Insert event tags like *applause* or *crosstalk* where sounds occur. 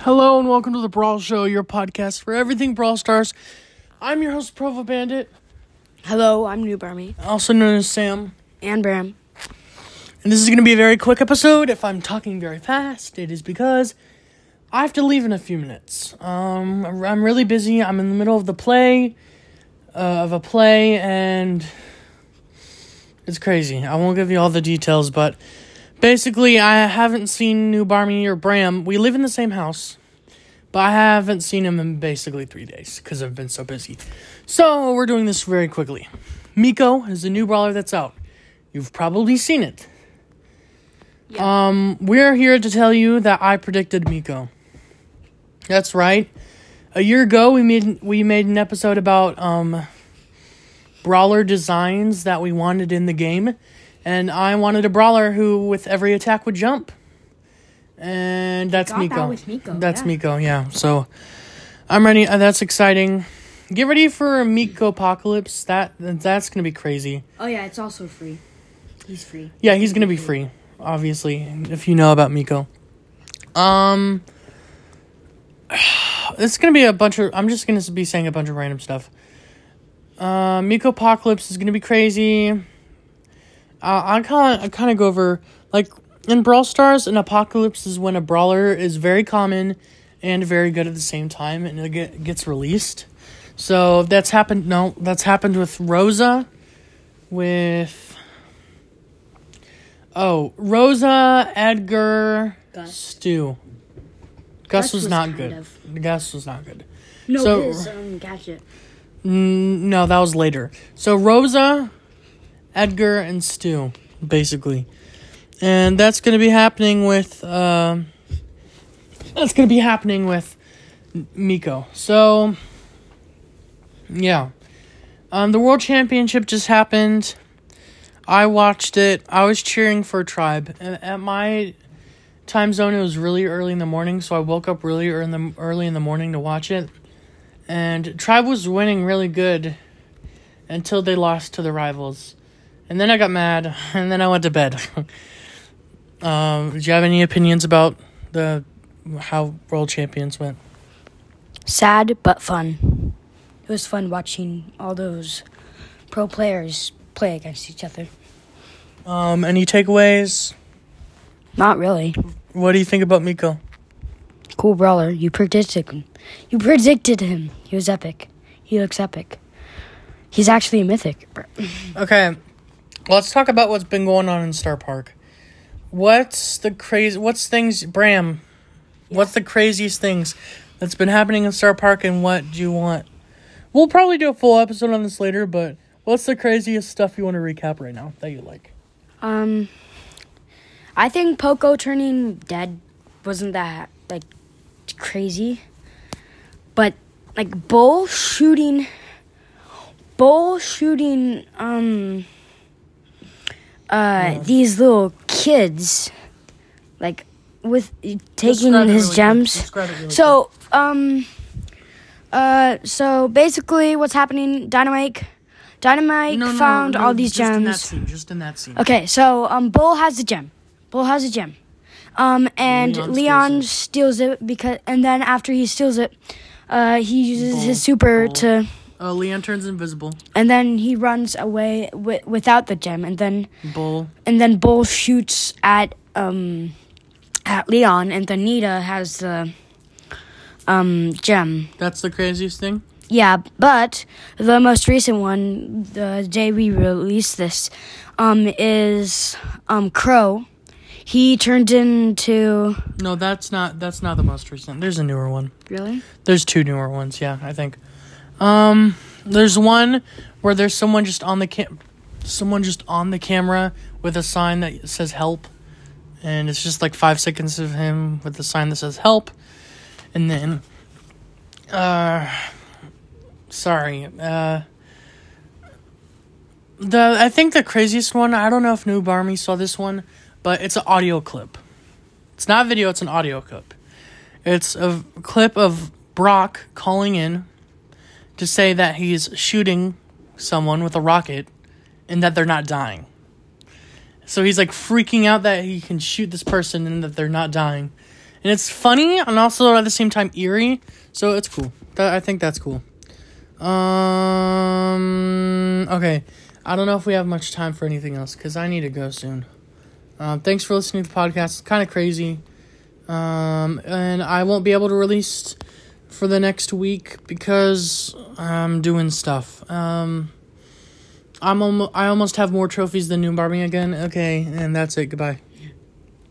Hello and welcome to the Brawl Show, your podcast for everything Brawl Stars. I'm your host, Provo Bandit, Hello, I'm New Barmy. also known as Sam. And Bram. And this is going to be a very quick episode. If I'm talking very fast, it is because I have to leave in a few minutes. Um, I'm really busy. I'm in the middle of the play, uh, of a play, and it's crazy. I won't give you all the details, but basically, I haven't seen New Barmy or Bram. We live in the same house, but I haven't seen him in basically three days because I've been so busy. So we're doing this very quickly. Mico is the new brawler that's out. You've probably seen it. Um, we're here to tell you that I predicted Mico. That's right. A year ago, we made we made an episode about um brawler designs that we wanted in the game, and I wanted a brawler who, with every attack, would jump. And that's that Mico. with Mico, That's yeah. Mico. Yeah. So I'm ready. Uh, that's exciting. Get ready for Mico Apocalypse. That that's gonna be crazy. Oh, yeah, it's also free. He's free. Yeah, he's gonna be free, obviously, if you know about Mico. Um, *sighs* it's gonna be a bunch of. I'm just gonna be saying a bunch of random stuff. Uh, Mico Apocalypse is gonna be crazy. Uh, I kind of I kind of go over like in Brawl Stars, an apocalypse is when a brawler is very common and very good at the same time, and it get, gets released. So that's happened. No, that's happened with Rosa, with Oh, Rosa, Edgar, Gus. Stu. Gus, Gus was, was not good. of- Gus was not good. No, So- his um, gadget. Mm, no, that was later. So Rosa, Edgar, and Stu, basically, and that's gonna be happening with. Um, that's gonna be happening with Mico. So, yeah, um, the World Championship just happened. I watched it. I was cheering for Tribe. At my time zone, it was really early in the morning, so I woke up really early in the early in the morning to watch it. And Tribe was winning really good until they lost to the rivals. And then I got mad, and then I went to bed. *laughs* um, do you have any opinions about the how world champions went? Sad, but fun. It was fun watching all those pro players play against each other. Um, any takeaways? Not really. What do you think about Mico? Cool brawler. You predicted him. You predicted him. He was epic. He looks epic. He's actually a mythic. Okay, let's talk about what's been going on in Starr Park. What's the crazy? What's things, Bram? What's the craziest things that's been happening in Starr Park, and what do you want? We'll probably do a full episode on this later, but what's the craziest stuff you want to recap right now that you like? Um, I think Poco turning dead wasn't that like crazy, but like Bull shooting, Bull shooting um uh these little kids, like with taking Describe it his really quick. gems. Describe it really So um uh so basically what's happening? Dynamite, Dynamite. No, no, found no, all these just In that gems. scene, just in that scene. Okay, so um, Bull has a gem. Bull has a gem. Um, and Leon Leon, steals steals, it. because, and then after he steals it, uh, he uses Bull- his super Bull. to, Uh, Leon turns invisible. and then he runs away wi- without the gem, and then Bull. and then Bull shoots at um at Leon, and then Nita has the um gem. That's the craziest thing. Yeah, but the most recent one, the day we released this, um, is um Crow. He turned into No, that's not. That's not the most recent. There's a newer one. really. There's two newer ones, yeah, I think. Um, there's one where there's someone just on the cam, someone just on the camera with a sign that says "help," and it's just like five seconds of him with the sign that says "help," and then, uh, sorry, uh, the I think the craziest one. I don't know if New Barmy saw this one, but it's an audio clip. It's not video. It's an audio clip. It's a clip of Brock calling in to say that he's shooting someone with a rocket and that they're not dying. So he's like freaking out that he can shoot this person and that they're not dying. and it's funny and also at the same time eerie. So it's cool. That I think that's cool. Um. Okay. I don't know if we have much time for anything else because I need to go soon. Um, thanks for listening to the podcast. It's kind of crazy. Um, and I won't be able to release for the next week because I'm doing stuff. Um, I'm almost, I almost have more trophies than New Barbie again. Okay, and that's it. Goodbye.